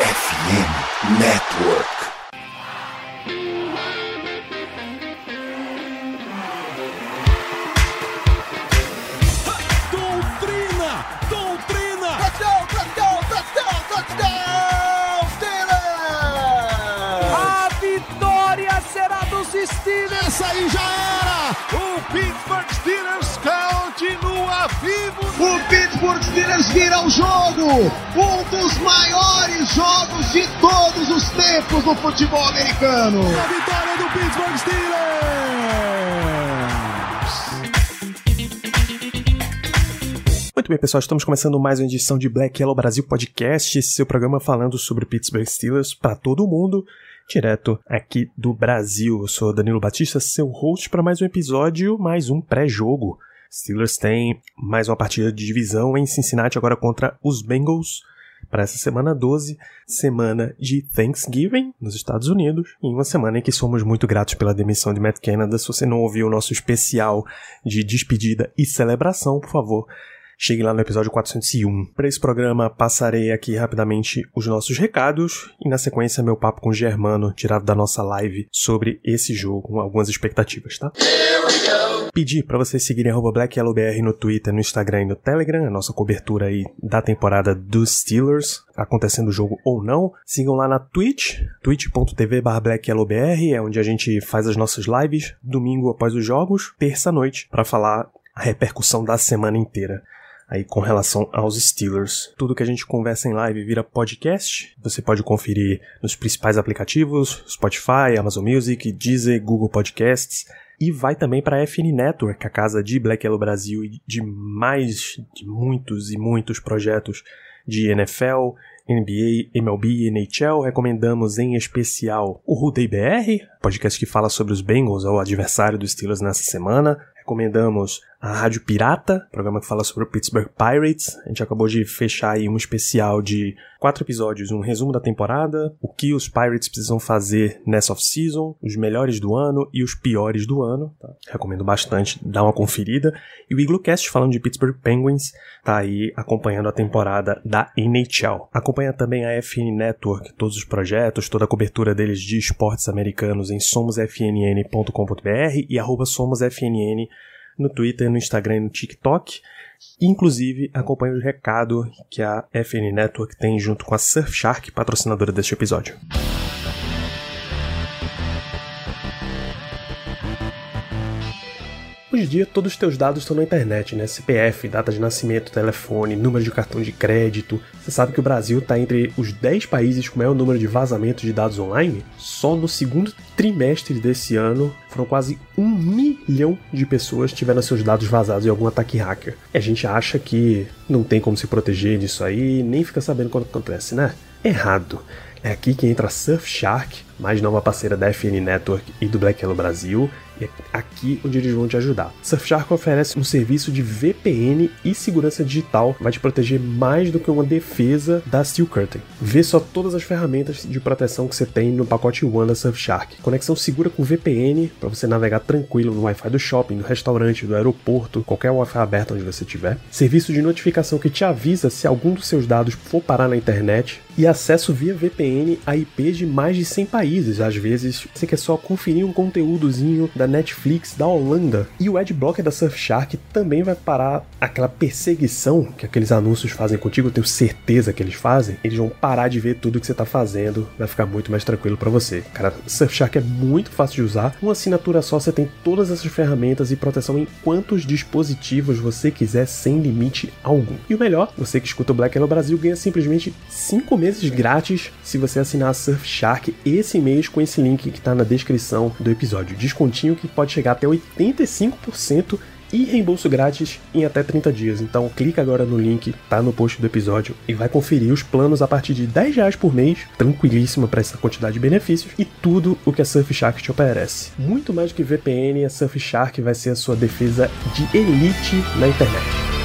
FM Network. Steelers! A vitória será dos Steelers! Essa aí já era! O Pittsburgh vivo! O Pittsburgh Steelers vira o jogo! Um dos maiores jogos de todos os tempos no futebol americano! A vitória do Pittsburgh Steelers! Muito bem, pessoal, estamos começando mais uma edição de Black Yellow Brasil Podcast, seu programa falando sobre Pittsburgh Steelers para todo mundo, direto aqui do Brasil. Eu sou Danilo Batista, seu host para mais um episódio, mais um pré-jogo. Steelers tem mais uma partida de divisão em Cincinnati agora contra os Bengals para essa semana 12, semana de Thanksgiving nos Estados Unidos, e uma semana em que somos muito gratos pela demissão de Matt Canada. Se você não ouviu o nosso especial de despedida e celebração, por favor, Chegue lá no episódio 401. Para esse programa, passarei aqui rapidamente os nossos recados e, na sequência, meu papo com o Germano, tirado da nossa live sobre esse jogo, com algumas expectativas, tá? Pedir para vocês seguirem BlackYellowBR no Twitter, no Instagram e no Telegram, a nossa cobertura aí da temporada dos Steelers, acontecendo o jogo ou não. Sigam lá na Twitch, twitch.tv BlackYellowBR, é onde a gente faz as nossas lives, domingo após os jogos, terça-noite, para falar a repercussão da semana inteira aí com relação aos Steelers. Tudo que a gente conversa em live vira podcast. Você pode conferir nos principais aplicativos: Spotify, Amazon Music, Deezer, Google Podcasts. E vai também para a FN Network, a casa de Black Yellow Brasil e de mais de muitos e muitos projetos de NFL, NBA, MLB e NHL. Recomendamos em especial o Rudei BR, podcast que fala sobre os Bengals, o adversário dos Steelers nessa semana. Recomendamos a Rádio Pirata, programa que fala sobre o Pittsburgh Pirates. A gente acabou de fechar aí um especial de quatro episódios, um resumo da temporada, o que os Pirates precisam fazer nessa off-season, os melhores do ano e os piores do ano. Tá? Recomendo bastante dar uma conferida. E o Iglocast, falando de Pittsburgh Penguins, tá aí acompanhando a temporada da NHL. Acompanha também a FN Network, todos os projetos, toda a cobertura deles de esportes americanos em somosfnn.com.br e arroba somosfnn no Twitter, no Instagram e no TikTok. Inclusive, acompanhe o recado que a FN Network tem junto com a Surfshark, patrocinadora deste episódio. Em dia, todos os teus dados estão na internet, né? CPF, data de nascimento, telefone, número de cartão de crédito. Você sabe que o Brasil está entre os 10 países com maior número de vazamentos de dados online? Só no segundo trimestre desse ano, foram quase um milhão de pessoas tiveram seus dados vazados em algum ataque hacker. E a gente acha que não tem como se proteger disso aí, nem fica sabendo quando acontece, né? Errado. É aqui que entra Surfshark, mais nova parceira da FN Network e do Black Yellow Brasil, e é aqui onde eles vão te ajudar. Surfshark oferece um serviço de VPN e segurança digital, vai te proteger mais do que uma defesa da Steel Curtain. Vê só todas as ferramentas de proteção que você tem no pacote One da Surfshark. Conexão segura com VPN para você navegar tranquilo no Wi-Fi do shopping, do restaurante, do aeroporto, qualquer Wi-Fi aberto onde você estiver. Serviço de notificação que te avisa se algum dos seus dados for parar na internet e acesso via VPN a IPs de mais de 100 países. Às vezes você quer só conferir um conteúdozinho da Netflix da Holanda. E o Adblocker da Surfshark também vai parar aquela perseguição que aqueles anúncios fazem contigo, eu tenho certeza que eles fazem. Eles vão parar de ver tudo que você tá fazendo, vai ficar muito mais tranquilo para você. Cara, Surfshark é muito fácil de usar. Uma assinatura só você tem todas essas ferramentas e proteção em quantos dispositivos você quiser sem limite algum. E o melhor, você que escuta o Black Hello Brasil ganha simplesmente 5 meses grátis se você assinar a Surfshark esse mês com esse link que tá na descrição do episódio. Descontinho que pode chegar até 85% e reembolso grátis em até 30 dias. Então clica agora no link, tá no post do episódio e vai conferir os planos a partir de 10 reais por mês, tranquilíssimo para essa quantidade de benefícios e tudo o que a Surfshark te oferece. Muito mais do que VPN, a Surfshark vai ser a sua defesa de elite na internet.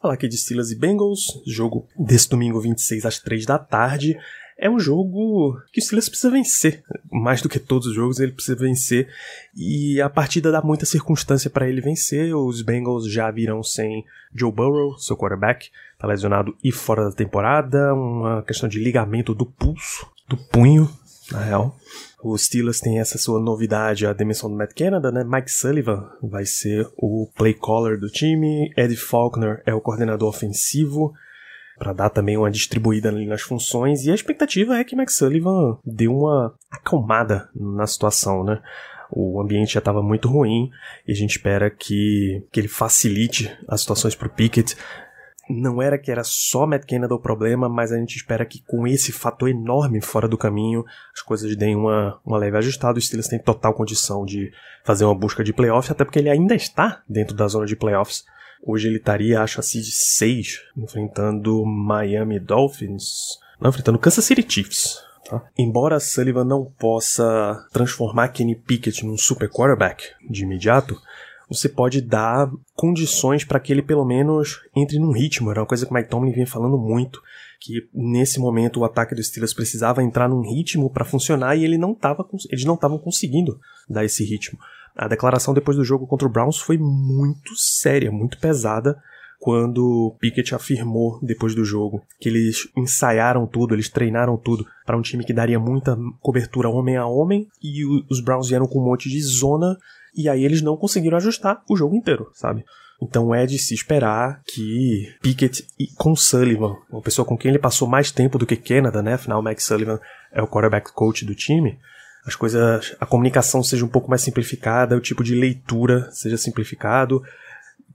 Falar aqui de Steelers e Bengals, jogo desse domingo 26 às 3 da tarde. é um jogo que o Steelers precisa vencer. Mais do que todos os jogos, ele precisa vencer. E a partida dá muita circunstância para ele vencer. Os Bengals já virão sem Joe Burrow, seu quarterback, tá lesionado e fora da temporada. Uma questão de ligamento do pulso, do punho, na real. Os Steelers têm essa sua novidade, a demissão do Matt Canada, né? Mike Sullivan vai ser o play caller do time, Ed Faulkner é o coordenador ofensivo, para dar também uma distribuída ali nas funções, e a expectativa é que Mike Sullivan dê uma acalmada na situação, né? O ambiente já estava muito ruim e a gente espera que, que ele facilite as situações para o Pickett não era que era só Matt Canada o problema, mas a gente espera que com esse fator enorme fora do caminho, as coisas deem uma, uma leve ajustada. O Steelers tem total condição de fazer uma busca de playoffs, até porque ele ainda está dentro da zona de playoffs. Hoje ele estaria, acho, a seed 6, enfrentando Miami Dolphins. Não, enfrentando Kansas City Chiefs. Tá? Embora Sullivan não possa transformar Kenny Pickett num super quarterback de imediato, você pode dar condições para que ele pelo menos entre num ritmo. Era uma coisa que o Mike Tomlin vinha falando muito, que nesse momento o ataque dos Steelers precisava entrar num ritmo para funcionar e ele não tava, eles não estavam conseguindo dar esse ritmo. A declaração depois do jogo contra o Browns foi muito séria, muito pesada, quando Pickett afirmou depois do jogo que eles ensaiaram tudo, eles treinaram tudo para um time que daria muita cobertura homem a homem e os Browns vieram com um monte de zona e aí eles não conseguiram ajustar o jogo inteiro, sabe? Então é de se esperar que Pickett e com Sullivan, uma pessoa com quem ele passou mais tempo do que Canada, né? Afinal, Max Sullivan é o quarterback coach do time. As coisas, a comunicação seja um pouco mais simplificada, o tipo de leitura seja simplificado.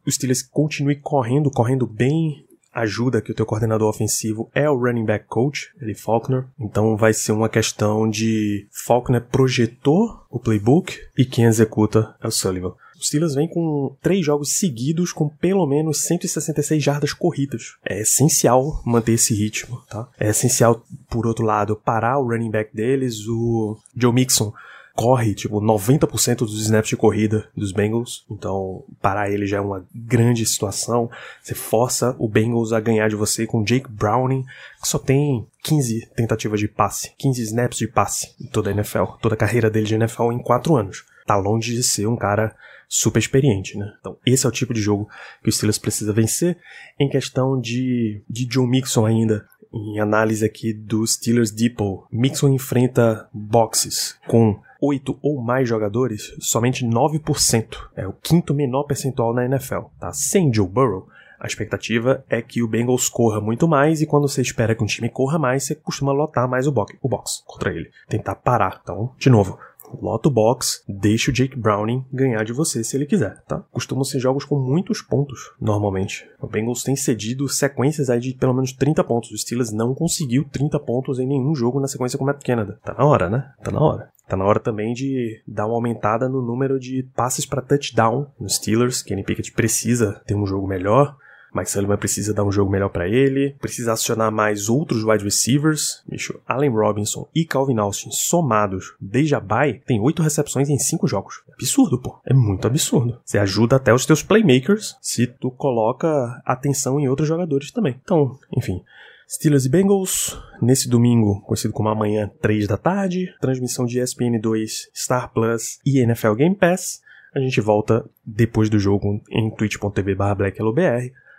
Os Steelers continue correndo, correndo bem, ajuda que o teu coordenador ofensivo é o running back coach, ele Faulkner. Então vai ser uma questão de Faulkner projetou o playbook e quem executa é o Sullivan. Os Steelers vêm com três jogos seguidos com pelo menos 166 jardas corridas. É essencial manter esse ritmo, tá? É essencial, por outro lado, parar o running back deles, o Joe Mixon corre, tipo, 90% dos snaps de corrida dos Bengals. Então, parar ele já é uma grande situação. Você força o Bengals a ganhar de você com Jake Browning, que só tem 15 tentativas de passe, 15 snaps de passe em toda a NFL, toda a carreira dele de NFL em 4 anos. Tá longe de ser um cara super experiente, né? Então, esse é o tipo de jogo que o Steelers precisa vencer. Em questão de, de Joe Mixon ainda, em análise aqui do Steelers Depot, Mixon enfrenta boxes com oito ou mais jogadores, somente 9%. É o quinto menor percentual na NFL, tá? Sem Joe Burrow, a expectativa é que o Bengals corra muito mais e quando você espera que um time corra mais, você costuma lotar mais o box, o box contra ele. Tentar parar. Então, de novo, lota o box, deixa o Jake Browning ganhar de você se ele quiser, tá? Costumam ser jogos com muitos pontos, normalmente. O Bengals tem cedido sequências aí de pelo menos 30 pontos. O Steelers não conseguiu 30 pontos em nenhum jogo na sequência com o Matt Canada. Tá na hora, né? Tá na hora. Tá na hora também de dar uma aumentada no número de passes para touchdown nos Steelers. Kenny Pickett precisa ter um jogo melhor. Mike Sullivan precisa dar um jogo melhor para ele, precisa acionar mais outros wide receivers. Bicho, Allen Robinson e Calvin Austin somados desde a bye tem oito recepções em cinco jogos. Absurdo, pô. É muito absurdo. Você ajuda até os teus playmakers se tu coloca atenção em outros jogadores também. Então, enfim. Steelers e Bengals, nesse domingo, conhecido como amanhã, 3 da tarde, transmissão de ESPN2, Star Plus e NFL Game Pass. A gente volta depois do jogo em twitch.tv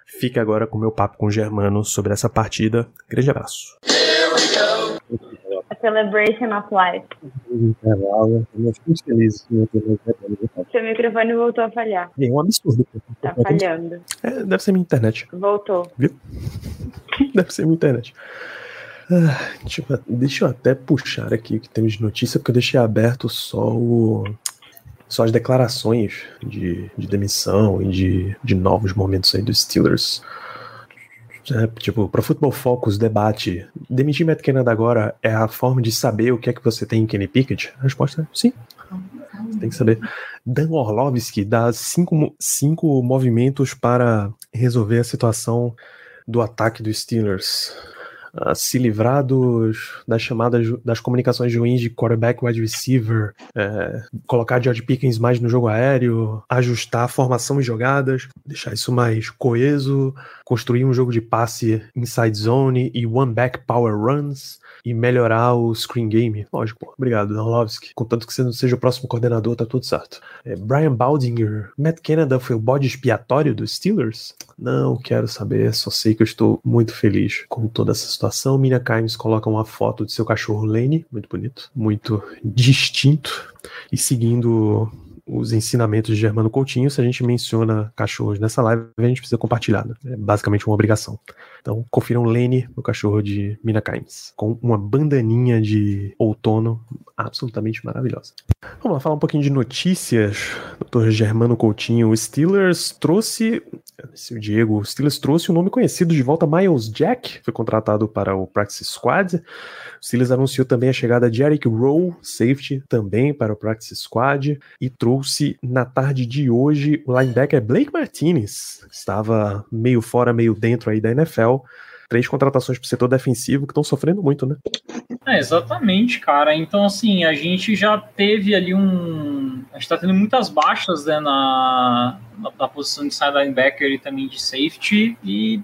Fique agora com meu papo com o Germano sobre essa partida. Grande abraço. A celebration of life. Intervalo, eu fico muito feliz. Seu microfone voltou a falhar. É um absurdo. Tá falhando. É, deve ser minha internet. Voltou. Viu? deve ser minha internet. Ah, deixa, eu, deixa eu até puxar aqui o que temos de notícia, porque eu deixei aberto só o, só as declarações de, de demissão e de, de novos momentos aí dos Steelers. É, tipo, para Football Focus debate, demitir Matt Canada agora é a forma de saber o que é que você tem em Kenny Pickett? A resposta é sim. Você tem que saber. Dan Orlovsky dá cinco, cinco movimentos para resolver a situação do ataque dos Steelers. A se livrar dos, das chamadas, das comunicações ruins de quarterback wide receiver, é, colocar George Pickens mais no jogo aéreo, ajustar a formação e jogadas, deixar isso mais coeso, construir um jogo de passe inside zone e one back power runs e melhorar o screen game. Lógico, pô. Obrigado, Orlovsky. Contanto que você não seja o próximo coordenador, tá tudo certo. É, Brian Baldinger, Matt Canada foi o bode expiatório dos Steelers? Não quero saber, só sei que eu estou muito feliz com toda essa situação. Mina Kimes coloca uma foto de seu cachorro Lane, muito bonito, muito distinto, e seguindo os ensinamentos de Germano Coutinho, se a gente menciona cachorros nessa live, a gente precisa compartilhar. Né? É basicamente uma obrigação. Então, confiram Lene, o cachorro de Mina Kimes, com uma bandaninha de outono absolutamente maravilhosa. Vamos lá falar um pouquinho de notícias. Dr. Germano Coutinho, o Steelers trouxe, se o Diego, o Steelers trouxe o um nome conhecido de volta, Miles Jack, foi contratado para o Practice Squad. O Steelers anunciou também a chegada de Eric Rowe, safety, também para o Practice Squad, e trouxe na tarde de hoje o linebacker Blake Martinez, que estava meio fora, meio dentro aí da NFL três contratações pro setor defensivo que estão sofrendo muito, né? É, exatamente, cara. Então, assim, a gente já teve ali um. A gente tá tendo muitas baixas né, na, na, na posição de side linebacker e também de safety. E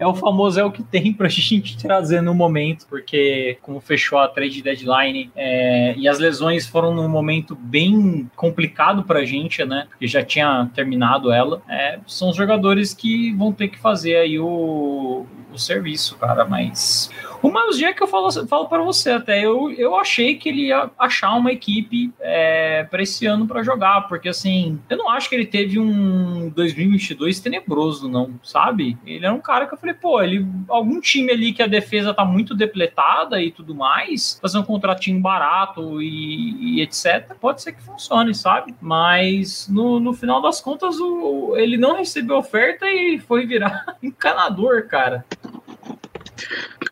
é o famoso é o que tem pra gente trazer no momento, porque como fechou a trade deadline é, e as lesões foram num momento bem complicado pra gente, né? Que já tinha terminado ela. É, são os jogadores que vão ter que fazer aí o, o serviço, cara, mas o Miles Jack, eu falo, falo para você até, eu, eu achei que ele ia achar uma equipe é, para esse ano para jogar, porque assim, eu não acho que ele teve um 2022 tenebroso, não, sabe? Ele é um cara que eu falei, pô, ele, algum time ali que a defesa tá muito depletada e tudo mais, fazer um contratinho barato e, e etc, pode ser que funcione, sabe? Mas no, no final das contas, o, ele não recebeu oferta e foi virar encanador, cara.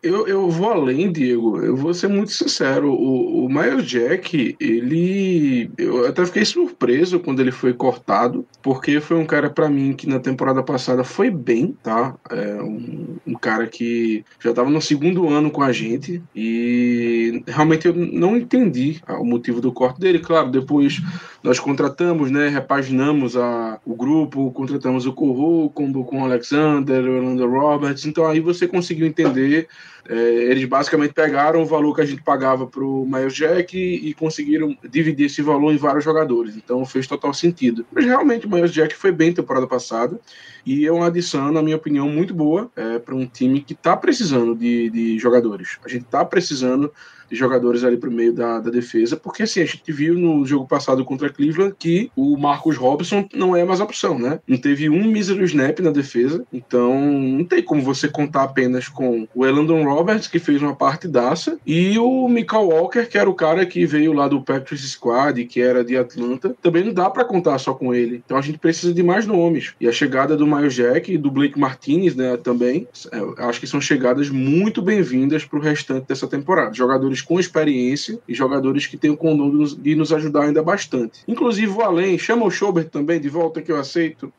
Eu, eu vou além, Diego. Eu vou ser muito sincero. O, o Miles Jack, ele. Eu até fiquei surpreso quando ele foi cortado, porque foi um cara, para mim, que na temporada passada foi bem, tá? É um, um cara que já tava no segundo ano com a gente e realmente eu não entendi o motivo do corte dele. Claro, depois nós contratamos, né? Repaginamos a, o grupo, contratamos o Corro, com, com o Alexander, o Orlando Roberts. Então aí você conseguiu entender é, eles basicamente pegaram o valor que a gente pagava para o Miles Jack e, e, conseguiram dividir esse valor em vários jogadores. Então fez total sentido. Mas realmente o Miles Jack foi bem temporada passada e é uma adição, na minha opinião, muito boa é, para um time que está precisando de, de jogadores. A gente está precisando de jogadores ali para o meio da, da, defesa, porque assim, a gente viu no jogo passado contra Cleveland que o Marcos Robson não é mais opção, né? Não teve um mísero snap na defesa, então não tem como você contar apenas com o Elandon Roberts, que fez uma partidaça, e o Michael Walker, que era o cara que veio lá do Patriots Squad, que era de Atlanta, também não dá para contar só com ele. Então a gente precisa de mais nomes. E a chegada do Miles Jack e do Blake Martinez, né, também, é, acho que são chegadas muito bem-vindas para o restante dessa temporada. Jogadores jogadores com experiência e jogadores que têm o condom de nos, ajudar ainda bastante. Inclusive, vou além, chama o Schobert também de volta que eu aceito.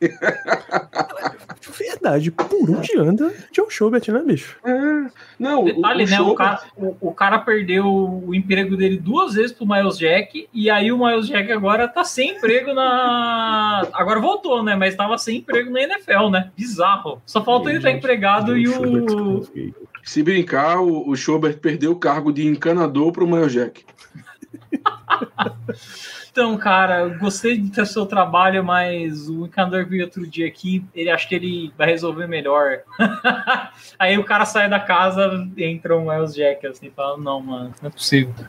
Verdade, por onde anda John Schobert, né, bicho? É, não, Detalhe, o, o né? Schobert... O cara, o, o, cara perdeu o emprego dele duas vezes pro Miles Jack, e aí o Miles Jack agora tá sem emprego na. Agora voltou, né? Mas tava sem emprego na NFL, né? Bizarro. Só falta ele estar tá empregado e o. Se brincar, o, o Schobert perdeu o cargo de encanador para o Mayo Jack. então, cara, gostei de ter seu trabalho, mas o encanador que veio outro dia aqui, ele acha que ele vai resolver melhor. Aí o cara sai da casa, entra o Miles Jack, assim, e fala, não, mano, não é possível.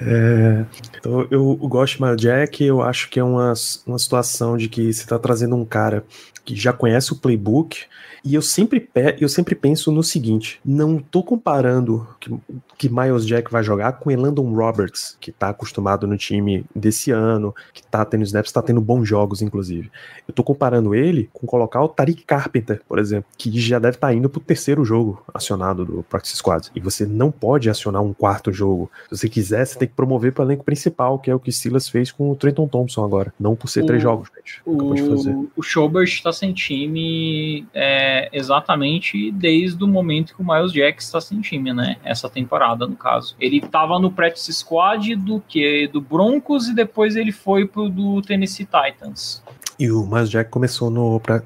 É, então eu, eu gosto de Miles Jack, eu acho que é uma, uma situação de que você está trazendo um cara que já conhece o playbook, e eu sempre, eu sempre penso no seguinte: não tô comparando que, que Miles Jack vai jogar com Elandon Roberts, que tá acostumado no time desse ano, que tá tendo snaps, tá tendo bons jogos, inclusive. Eu tô comparando ele com colocar o Tariq Carpenter, por exemplo, que já deve estar tá indo pro terceiro jogo acionado do Practice Squad. E você não pode acionar um quarto jogo. Se você quiser, você tem que promover pro elenco principal, que é o que Silas fez com o Trenton Thompson agora. Não por ser o, três jogos, gente. O, o Schobert tá sem time é, exatamente desde o momento que o Miles Jack está sem time, né? Essa temporada, no caso. Ele estava no practice squad do que? Do Broncos e depois ele foi pro do Tennessee Titans. E o Miles Jack começou no. Pra,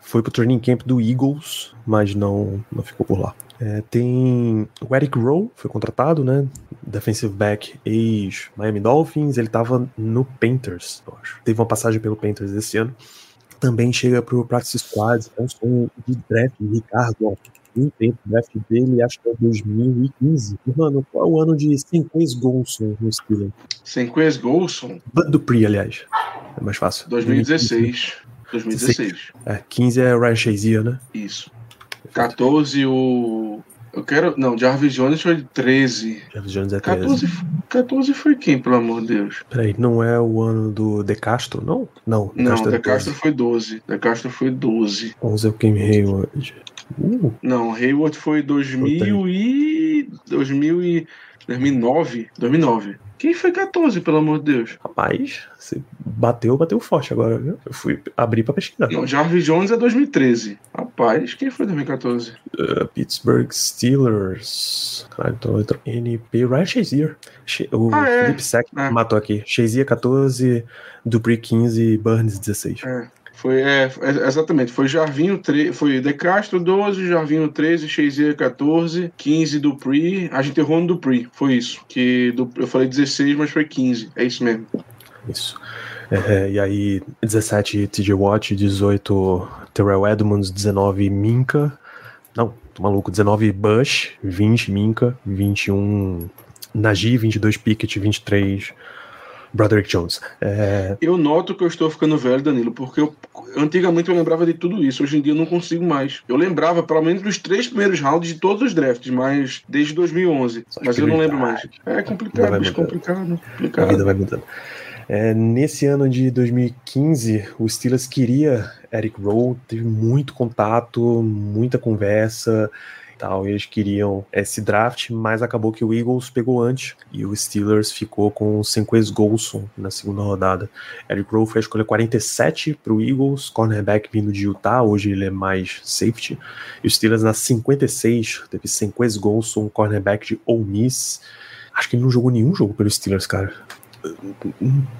foi pro training camp do Eagles, mas não, não ficou por lá. É, tem o Eric Rowe, foi contratado, né? Defensive back ex-Miami Dolphins. Ele tava no Panthers, eu acho. Teve uma passagem pelo Panthers esse ano. Também chega pro Practice Squad. É um sonho de draft, Ricardo, ó. Um tempo, o draft dele acho que é 2015. Mano, qual é o ano de Senquez Golson no Steelers? Senquez Golson? Dupree, aliás. É mais fácil. 2016. 2016. É, 15 é Ryan Shazier, né? Isso. 14 o. Eu quero. Não, Jarvis Jones foi de 13. Jarvis Jones é 13. 14, 14 foi quem, pelo amor de Deus? Peraí, não é o ano do De Castro, não? Não, De Castro, não, é De Castro foi 12. De Castro foi 12. 11 é o Kim Hayward. Uh. Não, Hayward foi 2000 e. 2000 e. 2009. 2009. Quem foi 14, pelo amor de Deus? Rapaz, você bateu, bateu forte agora, viu? Eu fui abrir pra pesquisar. Não, Jarvis Jones é 2013. Rapaz, quem foi 2014? Uh, Pittsburgh Steelers. Caralho, tô entrando. NP Ryan Shazier. O Ah, é? Felipe Sack É. matou aqui. Shazier 14, Dupree 15, Burns 16. É. Foi, é, é, exatamente, foi Jarvinho 13, foi De Castro 12, Jarvinho 13, Shazier 14, 15 Dupree, a gente errou no Dupree, foi isso, que du- eu falei 16, mas foi 15, é isso mesmo. Isso. É, e aí, 17 TJ Watt, 18 Terrell Edmonds, 19 Minka. Não, tô maluco, 19 Bush, 20 Minka, 21 Najee, 22 Pickett, 23 Broderick Jones. É, Eu noto que eu estou ficando velho, Danilo, porque eu, antigamente eu lembrava de tudo isso, hoje em dia eu não consigo mais. Eu lembrava pelo menos dos três primeiros rounds de todos os drafts, mas desde 2011, Só mas eu não lembro mais. É complicado, bicho, mudar. complicado, a vida complicado. vai mudando. É, nesse ano de 2015, o Steelers queria Eric Rowe, teve muito contato, muita conversa e tal. Eles queriam esse draft, mas acabou que o Eagles pegou antes e o Steelers ficou com o Senquez Golson na segunda rodada. Eric Rowe foi a escolha 47 para o Eagles, cornerback vindo de Utah, hoje ele é mais safety. E o Steelers na 56 teve Senquez Golson, cornerback de Ole Miss. Acho que ele não jogou nenhum jogo pelo Steelers, cara.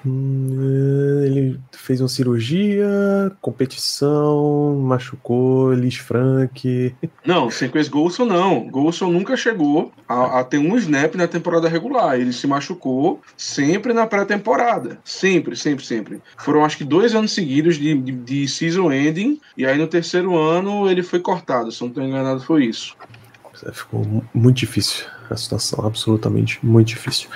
Hum, Ele fez uma cirurgia, competição, machucou, Liz Frank. Não, sem esse Golson não. Golson nunca chegou a, a ter um snap na temporada regular. Ele se machucou sempre na pré-temporada. Sempre, sempre, sempre. Foram acho que dois anos seguidos de, de, de season ending. E aí no terceiro ano ele foi cortado. Se não estou enganado, foi isso. Ficou mu- muito difícil a situação, absolutamente muito difícil.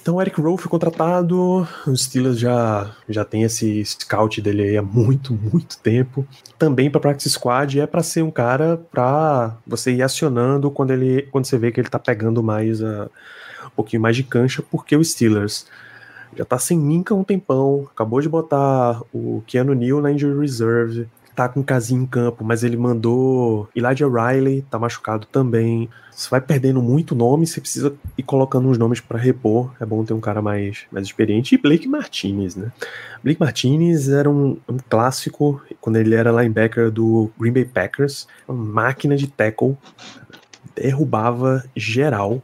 Então o Eric Rowe foi contratado, os Steelers já, já tem esse scout dele aí há muito, muito tempo. Também para practice squad é para ser um cara para você ir acionando quando ele quando você vê que ele tá pegando mais a, um pouquinho mais de cancha, porque o Steelers já tá sem Minka um tempão, acabou de botar o Keanu Neal na injury reserve, tá com o Casinho em campo, mas ele mandou Elijah Riley, tá machucado também. Você vai perdendo muito nome, você precisa ir colocando uns nomes para repor. É bom ter um cara mais, mais experiente. E Blake Martinez, né? Blake Martinez era um, um clássico quando ele era linebacker do Green Bay Packers, uma máquina de tackle, derrubava geral.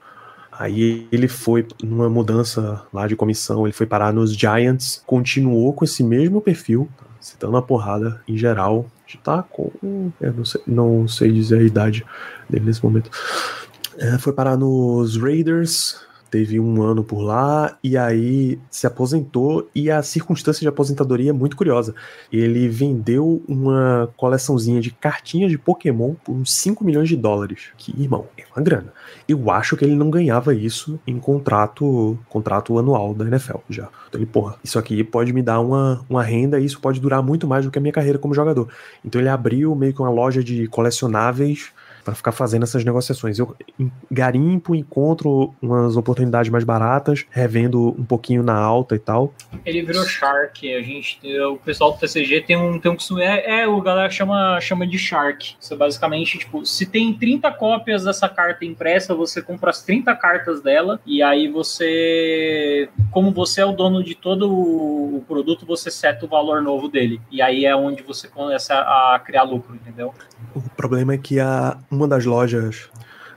Aí ele foi numa mudança lá de comissão, ele foi parar nos Giants, continuou com esse mesmo perfil, citando a porrada em geral. Tá com. Eu não sei, não sei dizer a idade dele nesse momento. É, foi parar nos Raiders, teve um ano por lá, e aí se aposentou, e a circunstância de aposentadoria é muito curiosa. Ele vendeu uma coleçãozinha de cartinhas de Pokémon por uns 5 milhões de dólares. Que, irmão, é uma grana. Eu acho que ele não ganhava isso em contrato contrato anual da NFL já. Então ele, porra, isso aqui pode me dar uma, uma renda e isso pode durar muito mais do que a minha carreira como jogador. Então ele abriu meio que uma loja de colecionáveis para ficar fazendo essas negociações. Eu garimpo, encontro umas oportunidades mais baratas, revendo um pouquinho na alta e tal. Ele virou Shark, a gente, o pessoal do TCG tem um, tem um costume, é, é, o galera chama, chama de Shark. Você basicamente, tipo, se tem 30 cópias dessa carta impressa, você compra as 30 cartas dela, e aí você, como você é o dono de todo o produto, você seta o valor novo dele. E aí é onde você começa a criar lucro, entendeu? O problema é que a, uma das lojas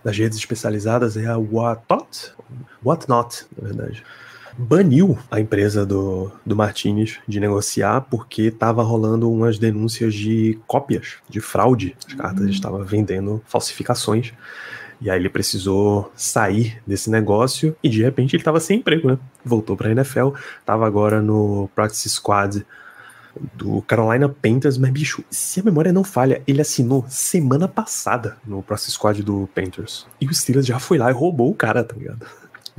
das redes especializadas é a Whatnot, Whatnot, na verdade, baniu a empresa do, do Martinez de negociar porque estava rolando umas denúncias de cópias, de fraude. As cartas uhum. estavam vendendo falsificações. E aí ele precisou sair desse negócio e de repente ele estava sem emprego, né? Voltou para a NFL, estava agora no Practice Squad do Carolina Panthers, mas bicho, se a memória não falha, ele assinou semana passada no Practice Squad do Panthers. E o Steelers já foi lá e roubou o cara, tá ligado?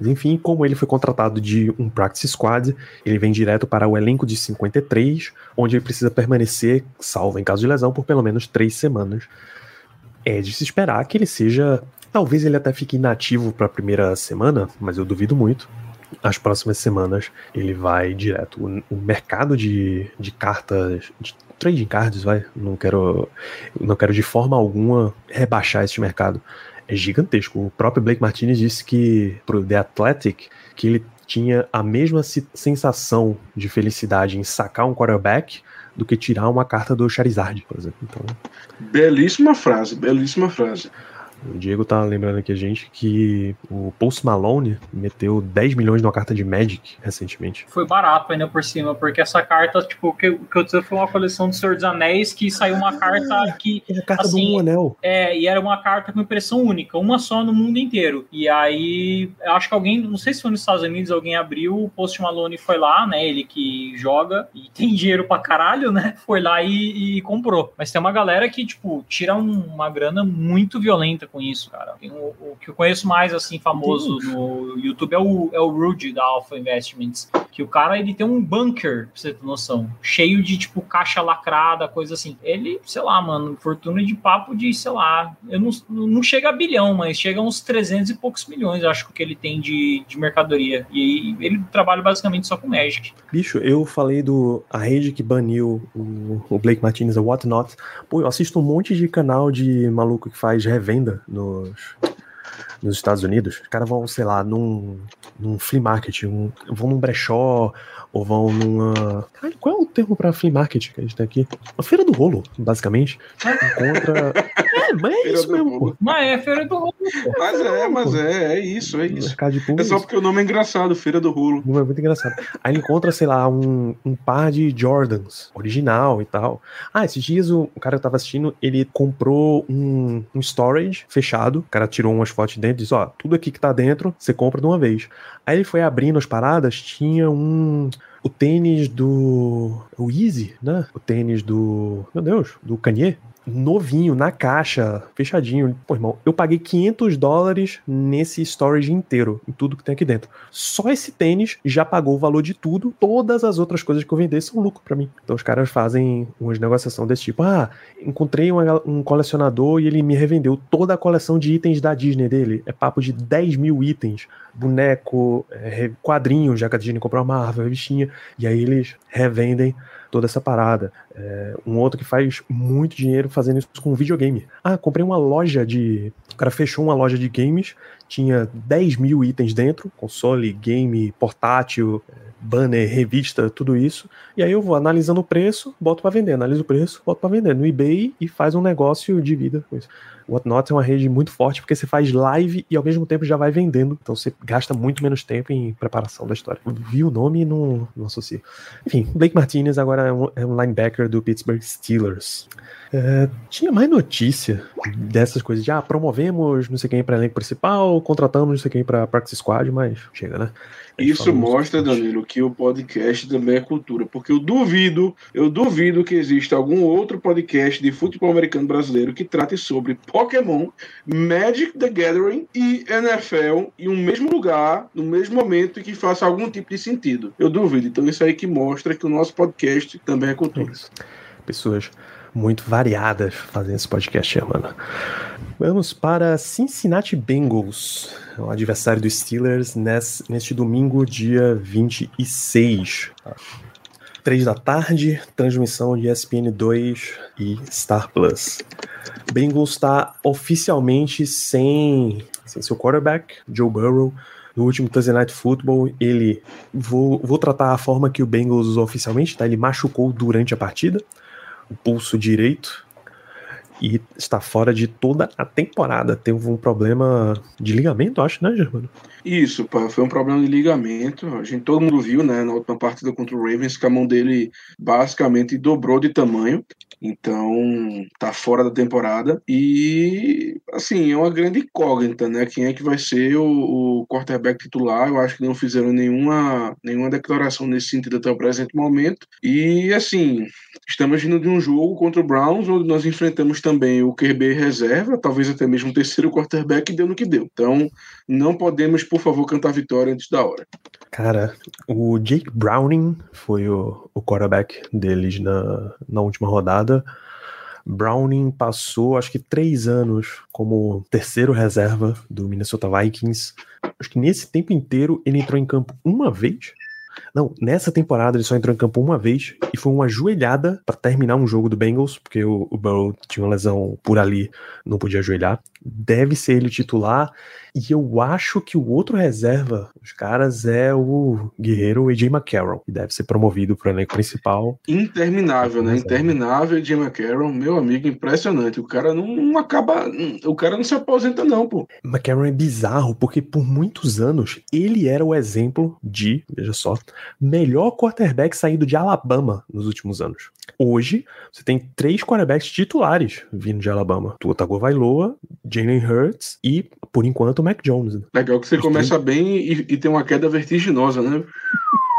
Mas enfim, como ele foi contratado de um practice squad, ele vem direto para o elenco de 53, onde ele precisa permanecer, salvo em caso de lesão, por pelo menos três semanas. É de se esperar que ele seja. Talvez ele até fique inativo para a primeira semana, mas eu duvido muito. As próximas semanas ele vai direto. O, o mercado de, de cartas, de trading cards, vai. Não quero, não quero de forma alguma rebaixar esse mercado é gigantesco. O próprio Blake Martinez disse que pro The Athletic que ele tinha a mesma sensação de felicidade em sacar um quarterback do que tirar uma carta do Charizard, por exemplo. Então, belíssima frase, belíssima frase. O Diego tá lembrando aqui a gente que o Post Malone meteu 10 milhões numa carta de Magic recentemente. Foi barato ainda por cima, porque essa carta, tipo, que, que eu disse foi uma coleção do Senhor dos Anéis que saiu uma carta ah, que. É a carta assim, do um anel. É, e era uma carta com impressão única, uma só no mundo inteiro. E aí, eu acho que alguém, não sei se foi nos Estados Unidos, alguém abriu, o Post Malone foi lá, né? Ele que joga e tem dinheiro pra caralho, né? Foi lá e, e comprou. Mas tem uma galera que, tipo, tira um, uma grana muito violenta com isso, cara. O, o, que eu conheço mais, assim, famoso no YouTube é o, é o Rudy da Alpha Investments. Que o cara, ele tem um bunker, pra você ter noção, cheio de, tipo, caixa lacrada, coisa assim. Ele, sei lá, mano, fortuna de papo de, sei lá, eu não, não chega a bilhão, mas chega a uns 300 e poucos milhões, acho que ele tem de, de mercadoria. E ele trabalha basicamente só com Magic. Bicho, eu falei do a rede que baniu o, o Blake Martinez, a Whatnot. Pô, eu assisto um monte de canal de maluco que faz revenda nos, nos Estados Unidos, os caras vão, sei lá, num, num flea market, um, vão num brechó, ou vão numa. Caralho, qual é o termo pra flea market que a gente tem aqui? Uma feira do rolo, basicamente. Encontra. É, mas é isso mesmo, Mas é feira do rolo. Mas é, mas é, é isso, é isso. É só porque o nome é engraçado, feira do rolo. O nome é muito engraçado. Aí ele encontra, sei lá, um, um par de Jordans, original e tal. Ah, esses dias o, o cara que tava assistindo, ele comprou um, um storage fechado. O cara tirou umas fotos dentro e disse: Ó, tudo aqui que tá dentro, você compra de uma vez. Aí ele foi abrindo as paradas, tinha um o tênis do. O Easy, né? O tênis do. Meu Deus, do Kanye novinho, na caixa, fechadinho. Pô, irmão, eu paguei 500 dólares nesse storage inteiro, em tudo que tem aqui dentro. Só esse tênis já pagou o valor de tudo. Todas as outras coisas que eu vender são lucro para mim. Então os caras fazem umas negociações desse tipo. Ah, encontrei um, um colecionador e ele me revendeu toda a coleção de itens da Disney dele. É papo de 10 mil itens. Boneco, é, quadrinho, já que a Disney comprou uma Marvel, revistinha. E aí eles revendem toda essa parada. É, um outro que faz muito dinheiro fazendo isso com videogame. Ah, comprei uma loja de. O cara fechou uma loja de games, tinha 10 mil itens dentro, console, game, portátil, banner, revista, tudo isso. E aí eu vou analisando o preço, boto para vender, analiso o preço, boto para vender no eBay e faz um negócio de vida com isso. O Whatnot é uma rede muito forte porque você faz live e ao mesmo tempo já vai vendendo. Então você gasta muito menos tempo em preparação da história. Vi o nome e não, não associo. Enfim, Blake Martinez agora é um, é um linebacker do Pittsburgh Steelers. É, tinha mais notícia dessas coisas de ah, promovemos não sei quem para elenco principal, contratamos não sei quem para practice squad, mas chega, né? Isso mostra, Danilo, que o podcast também é cultura, porque eu duvido, eu duvido que exista algum outro podcast de futebol americano brasileiro que trate sobre Pokémon, Magic the Gathering e NFL em um mesmo lugar, no mesmo momento e que faça algum tipo de sentido. Eu duvido. Então isso aí que mostra que o nosso podcast também é cultura. É Pessoas muito variadas fazendo esse podcast, mano. Vamos para Cincinnati Bengals, o adversário dos Steelers nesse, neste domingo, dia 26. Três da tarde, transmissão de ESPN 2 e Star Plus. Bengals está oficialmente sem, sem seu quarterback, Joe Burrow. No último Thursday Night Football, ele vou, vou tratar a forma que o Bengals usou oficialmente, tá? Ele machucou durante a partida, o pulso direito, e está fora de toda a temporada. Teve um problema de ligamento, acho, né, Germano? Isso, pá, foi um problema de ligamento. A gente todo mundo viu, né, na última partida contra o Ravens, que a mão dele basicamente dobrou de tamanho. Então, tá fora da temporada. E, assim, é uma grande incógnita, né? Quem é que vai ser o, o quarterback titular? Eu acho que não fizeram nenhuma, nenhuma declaração nesse sentido até o presente momento. E, assim, estamos vindo de um jogo contra o Browns, onde nós enfrentamos também o QB reserva, talvez até mesmo o terceiro quarterback, deu no que deu. Então, não podemos, por favor, cantar vitória antes da hora. Cara, o Jake Browning foi o, o quarterback deles na, na última rodada. Browning passou, acho que três anos como terceiro reserva do Minnesota Vikings. Acho que nesse tempo inteiro ele entrou em campo uma vez. Não, nessa temporada ele só entrou em campo uma vez e foi uma joelhada para terminar um jogo do Bengals, porque o, o Burrow tinha uma lesão por ali, não podia ajoelhar. Deve ser ele titular. E eu acho que o outro reserva, os caras, é o guerreiro AJ McCarroll, que deve ser promovido para o elenco principal. Interminável, né? Interminável AJ McCarroll, meu amigo, impressionante. O cara não, não acaba. O cara não se aposenta, não, pô. McCarroll é bizarro, porque por muitos anos ele era o exemplo de, veja só, melhor quarterback saindo de Alabama nos últimos anos. Hoje, você tem três quarterbacks titulares vindo de Alabama: Tua Tagovailoa, Jalen Hurts e, por enquanto, o Mac Jones. Né? Legal que você Os começa três... bem e, e, tem uma queda vertiginosa, né?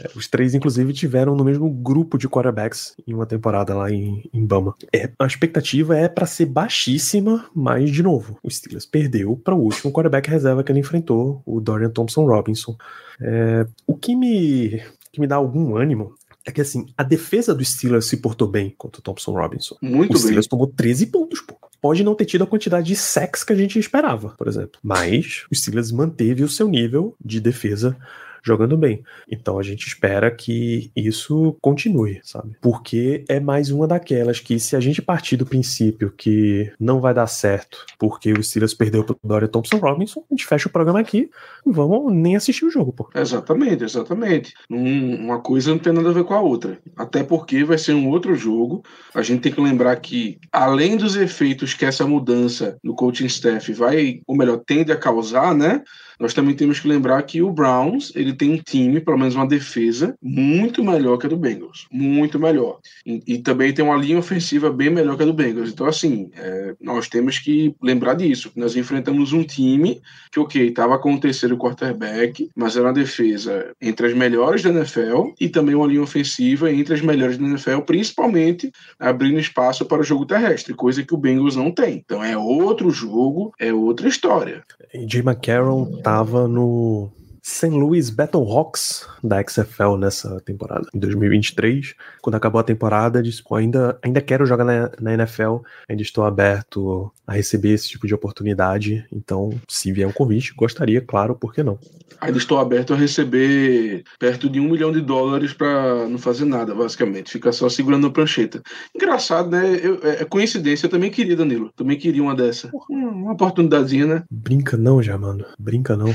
É, os três, inclusive, tiveram no mesmo grupo de quarterbacks em uma temporada lá em, em Bama. É, a expectativa é para ser baixíssima, mas, de novo, o Steelers perdeu para o último quarterback reserva que ele enfrentou, o Dorian Thompson Robinson. É, o que me, que me dá algum ânimo é que assim, a defesa do Steelers se portou bem contra o Thompson Robinson. Muito o Steelers bem. tomou 13 pontos, pô. Pode não ter tido a quantidade de sacks que a gente esperava, por exemplo. Mas o Steelers manteve o seu nível de defesa jogando bem. Então a gente espera que isso continue, sabe? Porque é mais uma daquelas que se a gente partir do princípio que não vai dar certo porque o Steelers perdeu pro Dorian Thompson Robinson, a gente fecha o programa aqui e vamos nem assistir o jogo, pô. Exatamente, exatamente. Um, uma coisa não tem nada a ver com a outra. Até porque vai ser um outro jogo. A gente tem que lembrar que, além dos efeitos que essa mudança no coaching staff vai, ou melhor, tende a causar, né? Nós também temos que lembrar que o Browns ele tem um time, pelo menos uma defesa, muito melhor que a do Bengals. Muito melhor. E, e também tem uma linha ofensiva bem melhor que a do Bengals. Então, assim, é, nós temos que lembrar disso. Nós enfrentamos um time que, ok, estava com o terceiro quarterback, mas era uma defesa entre as melhores da NFL e também uma linha ofensiva entre as melhores da NFL, principalmente abrindo espaço para o jogo terrestre, coisa que o Bengals não tem. Então é outro jogo, é outra história. Jay McCarroll estava no St. Louis Battlehawks da XFL nessa temporada, em 2023. Quando acabou a temporada, disse: Pô, ainda, ainda quero jogar na, na NFL, ainda estou aberto a receber esse tipo de oportunidade. Então, se vier um convite, gostaria, claro, por que não? Ainda estou aberto a receber perto de um milhão de dólares para não fazer nada, basicamente, ficar só segurando a prancheta. Engraçado, né? Eu, é, é coincidência, eu também queria, Danilo. Também queria uma dessa. Uma oportunidadezinha, né? Brinca não, já, mano. Brinca não.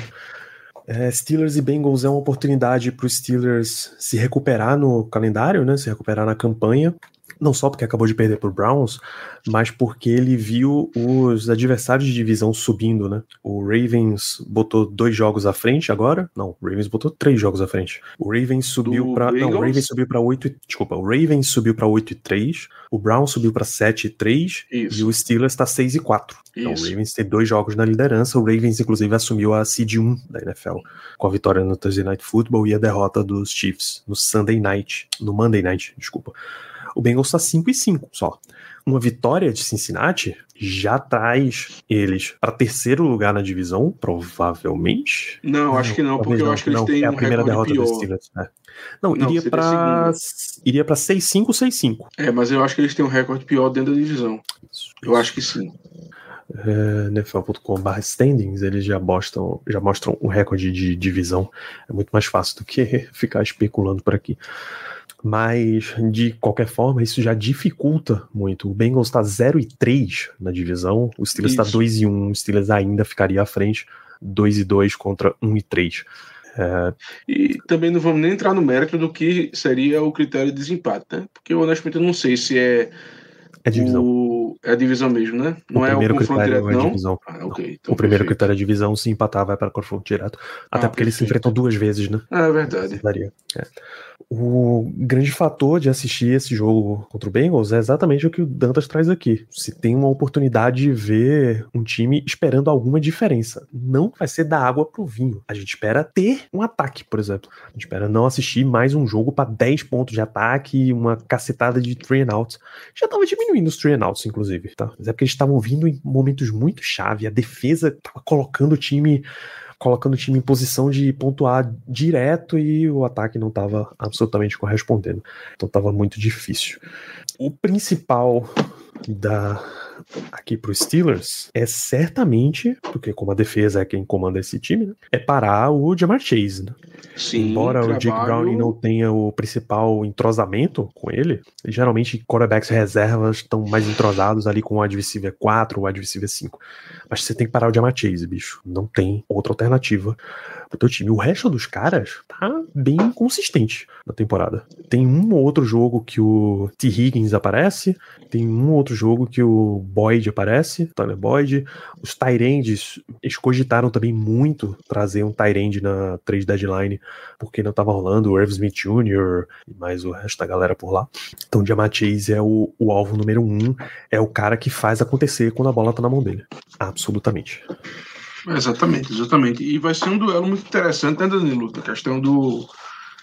É, Steelers e Bengals é uma oportunidade para os Steelers se recuperar no calendário, né? Se recuperar na campanha não só porque acabou de perder para o Browns, mas porque ele viu os adversários de divisão subindo, né? O Ravens botou dois jogos à frente agora. Não, o Ravens botou três jogos à frente. O Ravens subiu para não, o Ravens subiu para 8, desculpa, o Ravens subiu para 8 e 3, o Browns subiu para 7 e 3 Isso. e o Steelers está 6 e 4. Então o Ravens tem dois jogos na liderança, o Ravens inclusive assumiu a seed 1 da NFL com a vitória no Thursday Night Football e a derrota dos Chiefs no Sunday Night, no Monday Night, desculpa. O Bengals está 5 e 5 só. Uma vitória de Cincinnati já traz eles para terceiro lugar na divisão, provavelmente. Não, acho que não, porque eu acho que eles não, têm é a um primeira derrota pior. dos Steelers. É. Não, não, iria para iria para 6-5, 6-5. É, mas eu acho que eles têm um recorde pior dentro da divisão. Eu acho que sim. é, NFL.com.br standings, eles já mostram, já mostram um recorde de divisão. É muito mais fácil do que ficar especulando por aqui. Mas, de qualquer forma, isso já dificulta muito. O Bengals está 0 e 3 na divisão, o Steelers está 2 e 1, o Steelers ainda ficaria à frente, 2 e 2 contra 1 e 3. É... E também não vamos nem entrar no mérito do que seria o critério de desempate, né? Porque honestamente eu não sei se é. É divisão. O... É a divisão mesmo, né? Não o é o primeiro confronto critério direto, é não? divisão. Ah, ok. Não. Então o primeiro perfeito. critério é divisão, se empatar, vai para confronto direto. Até Ah, porque eles se perfeito. enfrentam duas vezes, né? Ah, é verdade. É. O grande fator de assistir esse jogo contra o Bengals é exatamente o que o Dantas traz aqui. Se tem uma oportunidade de ver um time esperando alguma diferença. Não vai ser da água pro vinho. A gente espera ter um ataque, por exemplo. A gente espera não assistir mais um jogo para 10 pontos de ataque uma cacetada de three and outs. Já tava diminuindo and outs, inclusive, tá? Mas é porque eles estavam vindo em momentos muito chave. A defesa tava colocando o time colocando o time em posição de pontuar direto e o ataque não estava absolutamente correspondendo. Então estava muito difícil. O principal da aqui para os Steelers é certamente, porque como a defesa é quem comanda esse time, né, é parar o Jamar Chase. Né? Sim, Embora o Jake trabalho- Browning não tenha o principal entrosamento com ele, geralmente quarterbacks reservas estão mais entrosados ali com o wide receiver 4 ou wide receiver 5. Mas você tem que parar o Jamar Chase, bicho. Não tem outra alternativa pro teu time. O resto dos caras tá bem consistente na temporada. Tem um ou outro jogo que o T. Higgins aparece, tem um ou outro jogo que o Boyd aparece, Tyler Boyd. Os Tyrands, eles cogitaram também muito trazer um Tyrande na trade deadline, porque não tava rolando o Irv Smith Jr. e mais o resto da galera por lá. Então, o Chase é o, o alvo número um, é o cara que faz acontecer quando a bola tá na mão dele. Absolutamente. Exatamente, exatamente. E vai ser um duelo muito interessante, né, Danilo? A questão do,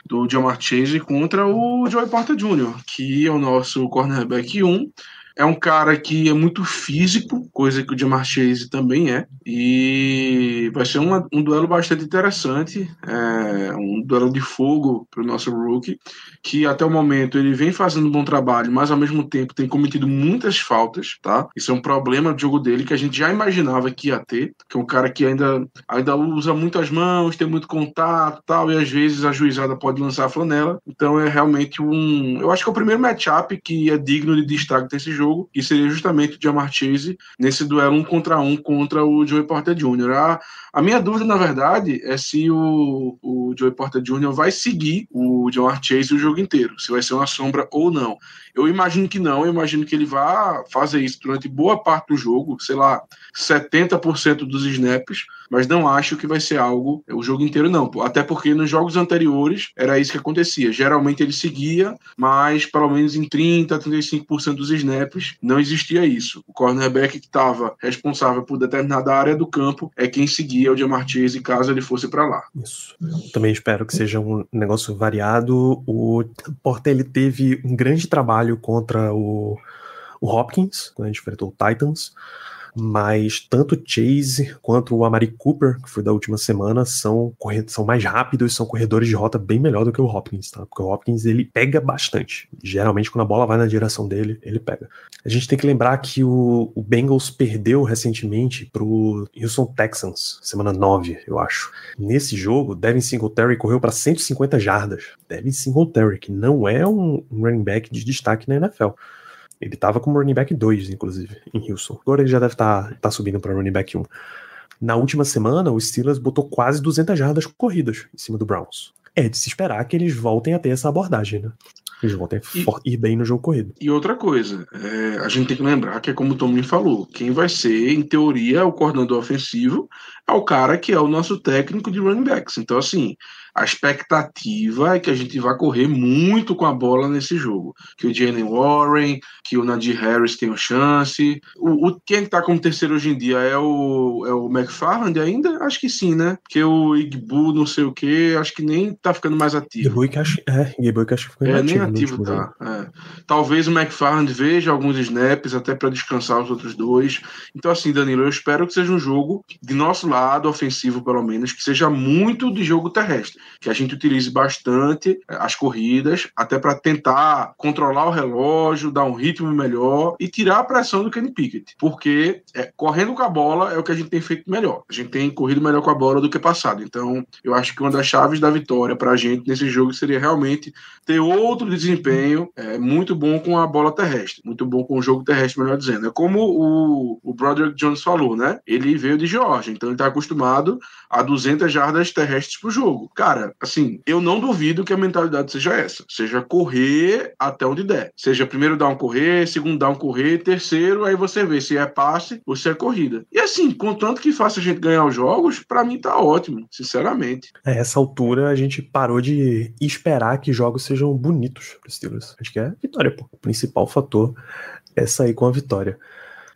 do Jamar Chase contra o Joey Porter Jr., que é o nosso cornerback 1. É um cara que é muito físico, coisa que o Jamar Chase também é. E vai ser uma- um duelo bastante interessante, é, um duelo de fogo para o nosso rookie, que até o momento ele vem fazendo um bom trabalho, mas ao mesmo tempo tem cometido muitas faltas, tá? Isso é um problema do jogo dele que a gente já imaginava que ia ter, que é um cara que ainda, ainda usa muito as mãos, tem muito contato tal, e às vezes a juizada pode lançar a flanela. Então é realmente um. Eu acho que é o primeiro matchup que é digno de destaque desse jogo, que seria justamente o Jamar Chase nesse duelo um contra um contra o Joey Porter Jr. A, a minha dúvida, na verdade, é se o, o Joey Porter Jr. vai seguir o Jamar Chase o jogo inteiro, se vai ser uma sombra ou não. Eu imagino que não, eu imagino que ele vá fazer isso durante boa parte do jogo, sei lá, 70% dos snaps, mas não acho que vai ser algo o jogo inteiro, não. Até porque nos jogos anteriores era isso que acontecia. Geralmente ele seguia, mas pelo menos em 30%, 35% dos snaps não existia isso. O cornerback que estava responsável por determinada área do campo é quem seguia o Jamar Chase caso ele fosse para lá. Isso. Eu também espero que seja um negócio variado. O Porta ele teve um grande trabalho contra o, o Hopkins, quando gente enfrentou o Titans. Mas tanto o Chase quanto o Amari Cooper, que foi da última semana, são, são mais rápidos, são corredores de rota bem melhor do que o Hopkins, tá? Porque o Hopkins ele pega bastante. Geralmente, quando a bola vai na direção dele, ele pega. A gente tem que lembrar que o, o Bengals perdeu recentemente pro Houston Texans, semana 9, eu acho. Nesse jogo, Devin Singletary correu para 150 jardas. Devin Singletary, que não é um running back de destaque na NFL. Ele tava como running back 2, inclusive, em Houston. Agora ele já deve estar tá, tá subindo para running back 1. Na última semana, o Steelers botou quase 200 jardas corridas em cima do Browns. É de se esperar que eles voltem a ter essa abordagem, né? Eles voltem a E- for- ir bem no jogo corrido. E outra coisa, é, a gente tem que lembrar que é como o Tomlin falou, quem vai ser, em teoria, o coordenador ofensivo é o cara que é o nosso técnico de running backs. Então, assim, a expectativa é que a gente vai correr muito com a bola nesse jogo. Que o Jalen Warren, que o Nadir Harris tenha chance. O, o- quem está como terceiro hoje em dia é o, é o McFarland ainda? Acho que sim, né? Porque o Igbu, não sei o que, acho que nem tá ficando mais ativo. Gaboi que acho, é, que acho que ficou É, nem ativo tá. é. Talvez o McFarland veja alguns snaps até para descansar os outros dois. Então, assim, Danilo, eu espero que seja um jogo, de nosso lado, ofensivo pelo menos, que seja muito de jogo terrestre. que a gente utilize bastante é, as corridas, até para tentar controlar o relógio, dar um ritmo melhor e tirar a pressão do Kenny Pickett, porque é, correndo com a bola é o que a gente tem feito melhor. A gente tem corrido melhor com a bola do que passado. Então, eu acho que uma das chaves da vitória para a gente nesse jogo seria realmente ter outro desempenho é, muito bom com a bola terrestre, muito bom com o jogo terrestre, melhor dizendo. É como o, o Broderick Jones falou, né? Ele veio de Georgia, então ele está acostumado a 200 jardas terrestres pro jogo. Cara, assim, eu não duvido que a mentalidade seja essa, seja correr até onde der. Seja primeiro dar um correr, segundo dar um correr, terceiro, aí você vê se é passe ou se é corrida. E assim, contanto que faça a gente ganhar os jogos, para mim tá ótimo, sinceramente. A essa altura a gente parou de esperar que jogos sejam bonitos pro Steelers. Acho que é vitória, pô. O principal fator é sair com a vitória.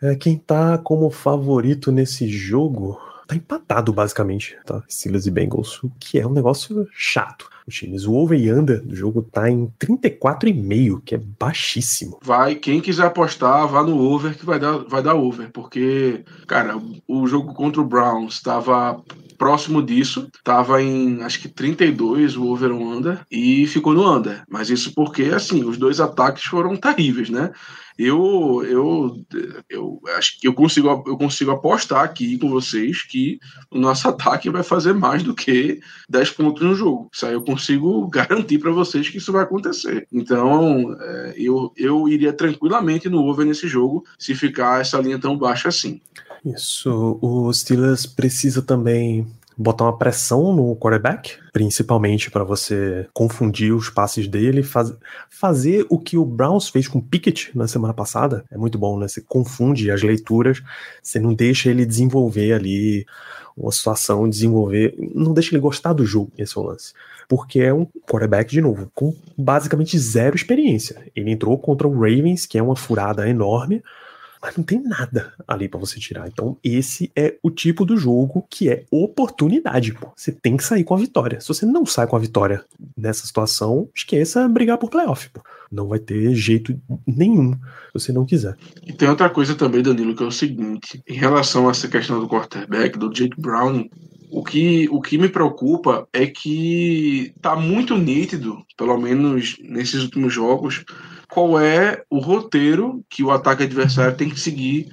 É, quem tá como favorito nesse jogo tá empatado, basicamente, tá? Steelers e Bengals, o que é um negócio chato. Os times, o over e under do jogo tá em 34,5, que é baixíssimo. Vai, quem quiser apostar, vá no over que vai dar, vai dar over, porque, cara, o jogo contra o Browns estava próximo disso, tava em acho que 32 o over under e ficou no under. Mas isso porque assim, os dois ataques foram terríveis, né? Eu, eu, eu acho que eu consigo, eu consigo apostar aqui com vocês que o nosso ataque vai fazer mais do que 10 pontos no jogo. Isso aí eu consigo garantir para vocês que isso vai acontecer. Então, é, eu, eu iria tranquilamente no over nesse jogo se ficar essa linha tão baixa assim. Isso. O Steelers precisa também botar uma pressão no quarterback, principalmente para você confundir os passes dele, faz, fazer o que o Browns fez com o Pickett na semana passada. É muito bom, né? Você confunde as leituras, você não deixa ele desenvolver ali uma situação, desenvolver, não deixa ele gostar do jogo, esse é o lance. Porque é um quarterback, de novo, com basicamente zero experiência. Ele entrou contra o Ravens, que é uma furada enorme, mas não tem nada ali para você tirar. Então, esse é o tipo do jogo que é oportunidade, pô. Você tem que sair com a vitória. Se você não sai com a vitória nessa situação, esqueça brigar por playoff, pô. Não vai ter jeito nenhum se você não quiser. E tem outra coisa também, Danilo, que é o seguinte: em relação a essa questão do quarterback, do Jake Brown, o que, o que me preocupa é que tá muito nítido, pelo menos nesses últimos jogos, qual é o roteiro que o ataque adversário tem que seguir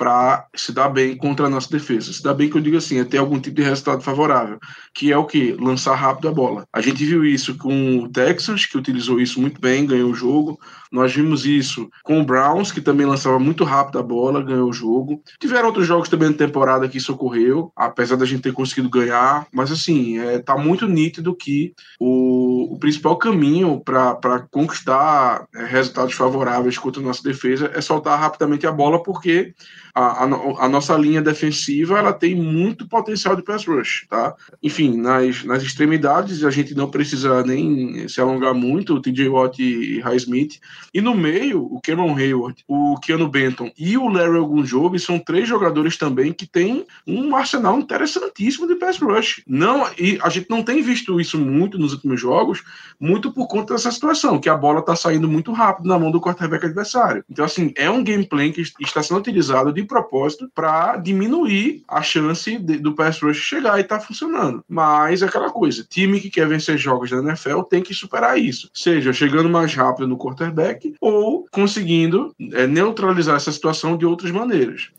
para se dar bem contra a nossa defesa. Se dar bem que eu digo assim, é ter algum tipo de resultado favorável, que é o que? Lançar rápido a bola. A gente viu isso com o Texans, que utilizou isso muito bem, ganhou o jogo. Nós vimos isso com o Browns, que também lançava muito rápido a bola, ganhou o jogo. Tiveram outros jogos também na temporada que isso ocorreu, apesar da gente ter conseguido ganhar. Mas assim, é, tá muito nítido que o, o principal caminho para conquistar é, resultados favoráveis contra a nossa defesa é soltar rapidamente a bola, porque a, a, a, nossa linha defensiva ela tem muito potencial de pass rush, tá? Enfim, nas, nas extremidades a gente não precisa nem se alongar muito, o TJ Watt e High Smith. E no meio, o Cameron Hayward, o Keanu Benton e o Larry Ogunjobi são três jogadores também que têm um arsenal interessantíssimo de pass rush. Não, e a gente não tem visto isso muito nos últimos jogos, muito por conta dessa situação, que a bola está saindo muito rápido na mão do quarterback adversário. Então, assim, é um gameplay que está sendo utilizado de propósito para diminuir a chance de, do pass rush chegar e tá funcionando. Mas é aquela coisa, time que quer vencer jogos da NFL tem que superar isso, seja chegando mais rápido no quarterback ou conseguindo é, neutralizar essa situação de outras maneiras.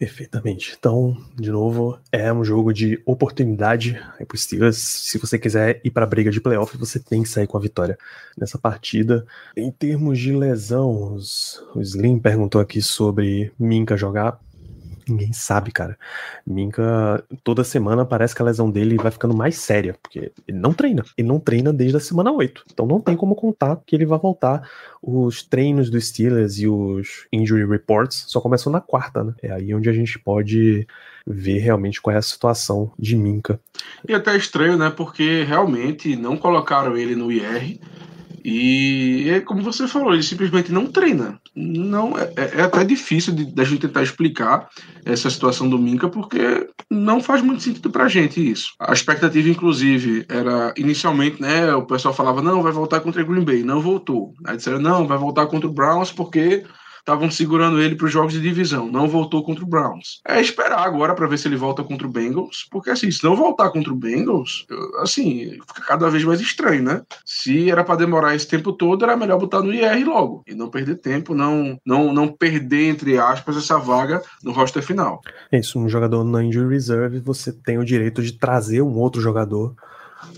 Perfeitamente. Então, de novo, é um jogo de oportunidade aí pro Steelers. Se você quiser ir para a briga de playoff, você tem que sair com a vitória nessa partida. Em termos de lesão, o Slim perguntou aqui sobre Minka jogar. Ninguém sabe, cara. Minka, toda semana parece que a lesão dele vai ficando mais séria, porque ele não treina. Ele não treina desde a semana 8. Então não tem como contar que ele vai voltar. Os treinos do Steelers e os injury reports só começam na quarta, né? É aí onde a gente pode ver realmente qual é a situação de Minka. E até estranho, né? Porque realmente não colocaram ele no IR e é como você falou, ele simplesmente não treina. Não é, é, é até difícil de, de, a gente tentar explicar essa situação do Minca, porque não faz muito sentido pra gente isso. A expectativa, inclusive, era inicialmente, né? O pessoal falava, não, vai voltar contra o Green Bay, não voltou. Aí disseram, não, vai voltar contra o Browns porque estavam segurando ele para os jogos de divisão. Não voltou contra o Browns. É esperar agora para ver se ele volta contra o Bengals, porque assim, se não voltar contra o Bengals, assim, fica cada vez mais estranho, né? Se era para demorar esse tempo todo, era melhor botar no IR logo e não perder tempo, não, não, não perder, entre aspas, essa vaga no roster final. É isso, um jogador na injury reserve, você tem o direito de trazer um outro jogador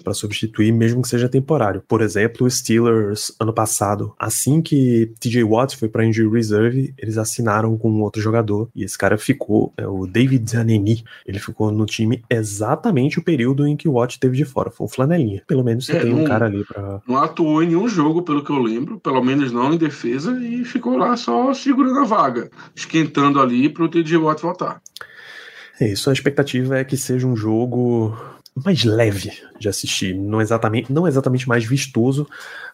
para substituir, mesmo que seja temporário. Por exemplo, os Steelers ano passado, assim que TJ Watt foi para injury reserve, eles assinaram com um outro jogador e esse cara ficou, é o David Zaneni. Ele ficou no time exatamente o período em que o Watt teve de fora. Foi um flanelinha. Pelo menos você É, tem um não- cara ali para Não atuou em nenhum jogo, pelo que eu lembro, pelo menos não em defesa, e ficou lá só segurando a vaga, esquentando ali para o TJ Watt voltar. É isso, a expectativa é que seja um jogo mais leve de assistir, não exatamente, não exatamente mais vistoso,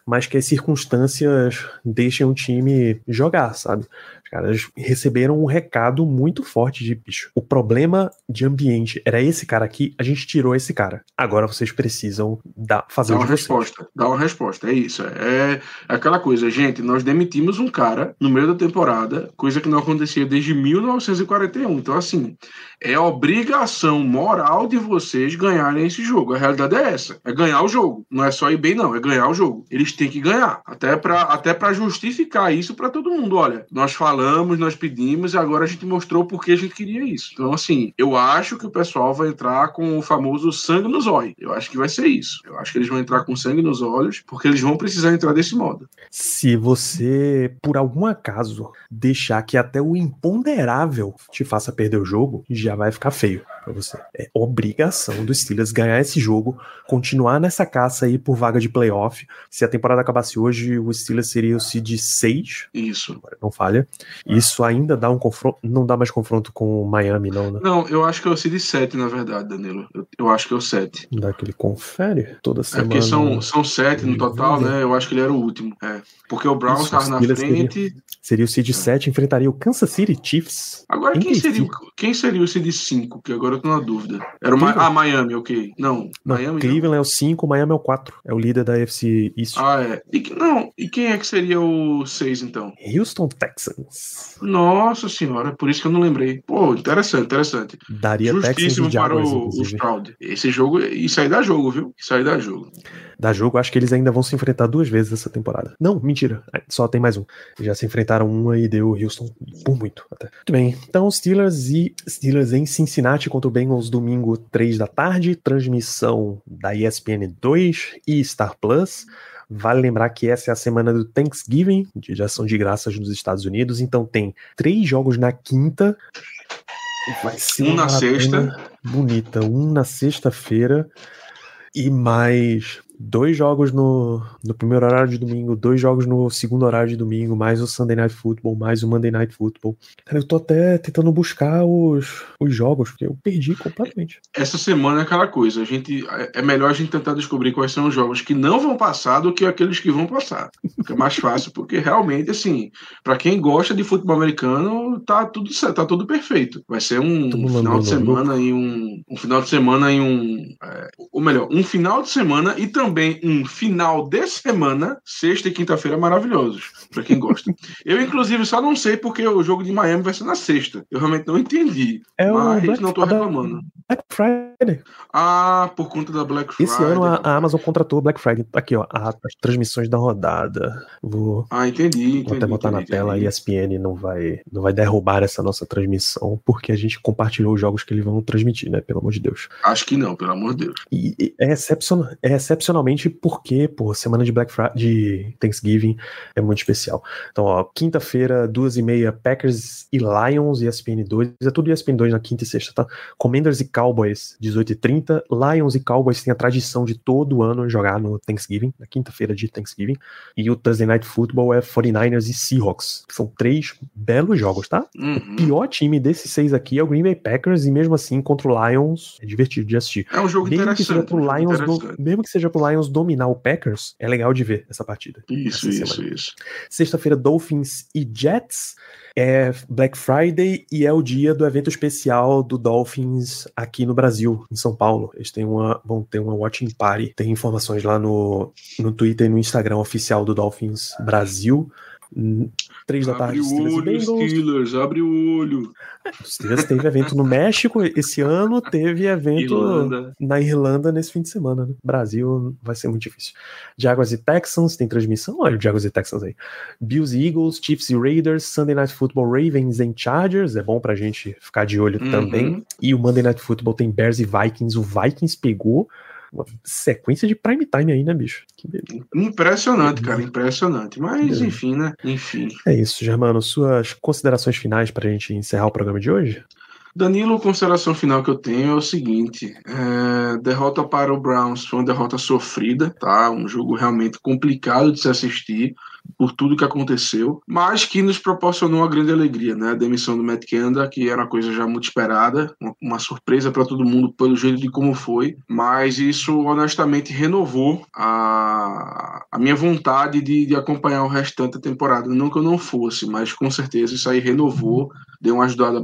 mas que as circunstâncias deixem o time jogar, sabe? Os caras receberam um recado muito forte de bicho. O problema de ambiente era esse cara aqui, a gente tirou esse cara. Agora vocês precisam dar, fazer Dá o uma resposta, dá uma resposta, é isso. É, é aquela coisa, gente, nós demitimos um cara no meio da temporada, coisa que não acontecia desde 1941. Então, assim, é obrigação moral de vocês ganharem esse jogo. A realidade é essa, é ganhar o jogo. Não é só ir bem, não, é ganhar o jogo. Eles têm que ganhar, até para até justificar isso para todo mundo. Olha, nós falamos, nós pedimos, agora a gente mostrou porque a gente queria isso. Então, assim, eu acho que o pessoal vai entrar com o famoso sangue nos olhos. Eu acho que vai ser isso. Eu acho que eles vão entrar com sangue nos olhos, porque eles vão precisar entrar desse modo. Se você, por algum acaso, deixar que até o imponderável te faça perder o jogo, já vai ficar feio pra você. É obrigação dos Steelers ganhar esse jogo, continuar nessa caça aí por vaga de playoff. Se a temporada acabasse hoje, o Steelers seria o seed 6, Isso. não falha. Isso ainda dá um confronto, não dá mais confronto com o Miami, não, né? Não, eu acho que é o Cid 7, na verdade, Danilo. Eu, eu acho que é o 7. Não dá aquele confere toda É semana. porque são, são sete no total, né? Eu acho que ele era o último. É. Porque o Browns Isso, estava na frente. Seria o seed 7, enfrentaria o Kansas City Chiefs. Agora, Em quem seria, o- quem seria o Cid 5? Que agora eu tô na dúvida. Era o Ma Cleveland. ah, Miami, ok. Não, Não, Miami. não. Cleveland é o 5, Miami é o 4. É o líder da FC East. Ah, é. E, que- não, e quem é que seria o 6, então? Houston Texans. Nossa senhora, por isso que eu não lembrei. Pô, interessante, interessante. Daria Texans Justíssimo e para Jaguars, o, o. Stroud. Esse jogo, isso aí dá jogo, viu? Isso aí dá jogo. Da jogo, acho que eles ainda vão se enfrentar duas vezes essa temporada. Não, mentira. Só tem mais um. Já se enfrentaram uma e deu Houston por muito até. Muito bem. Então, Steelers e Steelers em Cincinnati contra o Bengals domingo 3 da tarde. Transmissão da ESPN 2 e Star Plus. Vale lembrar que essa é a semana do Thanksgiving, dia de ação de graças nos Estados Unidos. Então tem três jogos na quinta. Vai ser Um na sexta. Bonita. Um na sexta-feira. E mais dois jogos no, no primeiro horário de domingo, dois jogos no segundo horário de domingo, mais o Sunday Night Football, mais o Monday Night Football. Cara, eu tô até tentando buscar os, os jogos, porque eu perdi completamente. Essa semana é aquela coisa. A gente, é melhor a gente tentar descobrir quais são os jogos que não vão passar do que aqueles que vão passar. Fica mais fácil, porque realmente, assim, para quem gosta de futebol americano, tá tudo certo, tá tudo perfeito. Vai ser um Todo final de semana e um, um final de semana e um. é, ou melhor, um final de semana e também um final de semana, sexta e quinta-feira maravilhosos, para quem gosta. Eu, inclusive, só não sei porque o jogo de Miami vai ser na sexta. Eu realmente não entendi. É o mas Black não tô reclamando. Black Friday. Ah, por conta da Black Friday. Esse ano a, a Amazon contratou o Black Friday. Aqui, ó, a- as transmissões da rodada. Vou, Ah, entendi, entendi. vou até botar na entendi, tela, a entendi. ESPN não vai, não vai derrubar essa nossa transmissão, porque a gente compartilhou os jogos que eles vão transmitir, né? Pelo amor de Deus. Acho que não, pelo amor de Deus. E e é, excepcion- é excepcionalmente porque, pô, semana de Black Friday, de Thanksgiving é muito especial. Então, ó, quinta-feira, duas e meia, Packers e Lions, ESPN 2. É tudo ESPN 2 na quinta e sexta, tá? Commanders e Cowboys, 18h30. Lions e Cowboys têm a tradição de todo ano jogar no Thanksgiving, na quinta-feira de Thanksgiving. E o Thursday Night Football é 49ers e Seahawks. que São três belos jogos, tá? Uhum. pior time desses seis aqui é o Green Bay Packers, e mesmo assim, contra o Lions, é divertido de assistir. É um jogo Mesmo que, seja interessante. pro Lions do- interessante. mesmo que seja pro Lions dominar o Packers, é legal de ver essa partida. Isso, isso, semana. isso. Sexta-feira, Dolphins e Jets. É Black Friday e é o dia do evento especial do Dolphins aqui no Brasil, em São Paulo. Eles têm uma, vão ter uma watching party. Tem informações lá no, no Twitter e no Instagram oficial do Dolphins Brasil. Três da tarde, Abre o olho. Steelers, abre o olho. O Steelers teve evento no México esse ano, teve evento Irlanda. na Irlanda nesse fim de semana, né? Brasil vai ser muito difícil. Jaguars e Texans, tem transmissão? Olha o Jaguars e Texans aí. Bills e Eagles, Chiefs e Raiders, Sunday Night Football, Ravens e Chargers, é bom pra gente ficar de olho Uhum. também. E o Monday Night Football tem Bears e Vikings, o Vikings pegou uma sequência de prime time aí, né, bicho? Impressionante, cara, impressionante. Mas, Uhum. enfim, né? Enfim. É isso, Germano, suas considerações finais pra gente encerrar o programa de hoje? Danilo, consideração final que eu tenho é o seguinte: é, derrota para o Browns foi uma derrota sofrida, tá? Um jogo realmente complicado de se assistir por tudo que aconteceu, mas que nos proporcionou uma grande alegria, né? A demissão do Matt Canada, que era uma coisa já muito esperada, uma, uma surpresa para todo mundo pelo jeito de como foi, mas isso honestamente renovou a, a minha vontade de, de acompanhar o restante da temporada. Não que eu não fosse, mas com certeza isso aí renovou deu uma ajudada,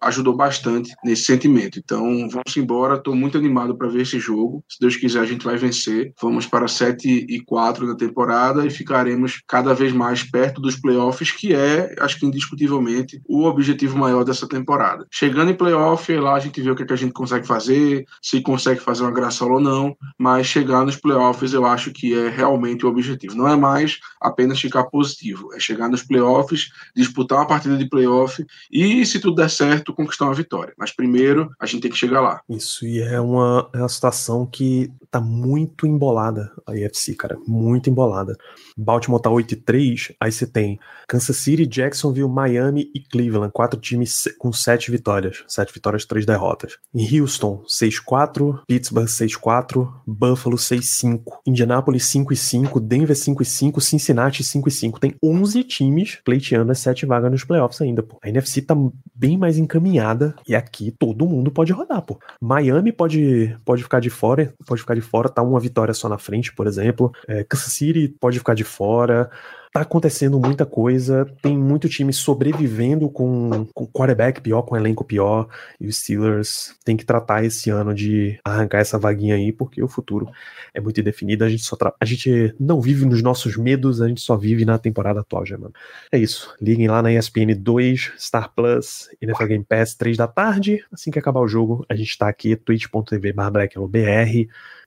ajudou bastante nesse sentimento. Então, vamos embora. Estou muito animado para ver esse jogo. Se Deus quiser, a gente vai vencer. Vamos para 7 e 4 na temporada e ficaremos cada vez mais perto dos playoffs, que é, acho que indiscutivelmente, o objetivo maior dessa temporada. Chegando em playoff, lá a gente vê o que, é que a gente consegue fazer, se consegue fazer uma graçola ou não, mas chegar nos playoffs eu acho que é realmente o objetivo. Não é mais apenas ficar positivo, é chegar nos playoffs, disputar uma partida de playoff e, se tudo der certo, conquistar uma vitória. Mas primeiro, a gente tem que chegar lá. Isso, e é uma, é uma situação que tá muito embolada, a IFC, cara, muito embolada. Baltimore tá 8 e 3, aí você tem Kansas City, Jacksonville, Miami e Cleveland, quatro times com sete vitórias, sete vitórias, três derrotas. Em Houston, 6-4, Pittsburgh 6-4, Buffalo 6-5, Indianapolis 5-5, Denver 5-5, Cincinnati 5-5. Tem 11 times pleiteando as sete vagas nos playoffs ainda, pô. A NFC tá bem mais encaminhada e aqui todo mundo pode rodar, pô. Miami pode, pode ficar de fora, pode ficar de fora, tá uma vitória só na frente, por exemplo. É, Kansas City pode ficar de fora. Tá acontecendo muita coisa, tem muito time sobrevivendo com, com quarterback pior, com elenco pior, e os Steelers tem que tratar esse ano de arrancar essa vaguinha aí, porque o futuro é muito indefinido, a gente só a gente não vive nos nossos medos, a gente só vive na temporada atual, já, mano. É isso, liguem lá na ESPN 2, Star Plus, NFL Game Pass, 3 da tarde, assim que acabar o jogo, a gente tá aqui, twitch.tv barra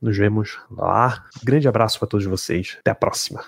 nos vemos lá. Grande abraço para todos vocês, até a próxima.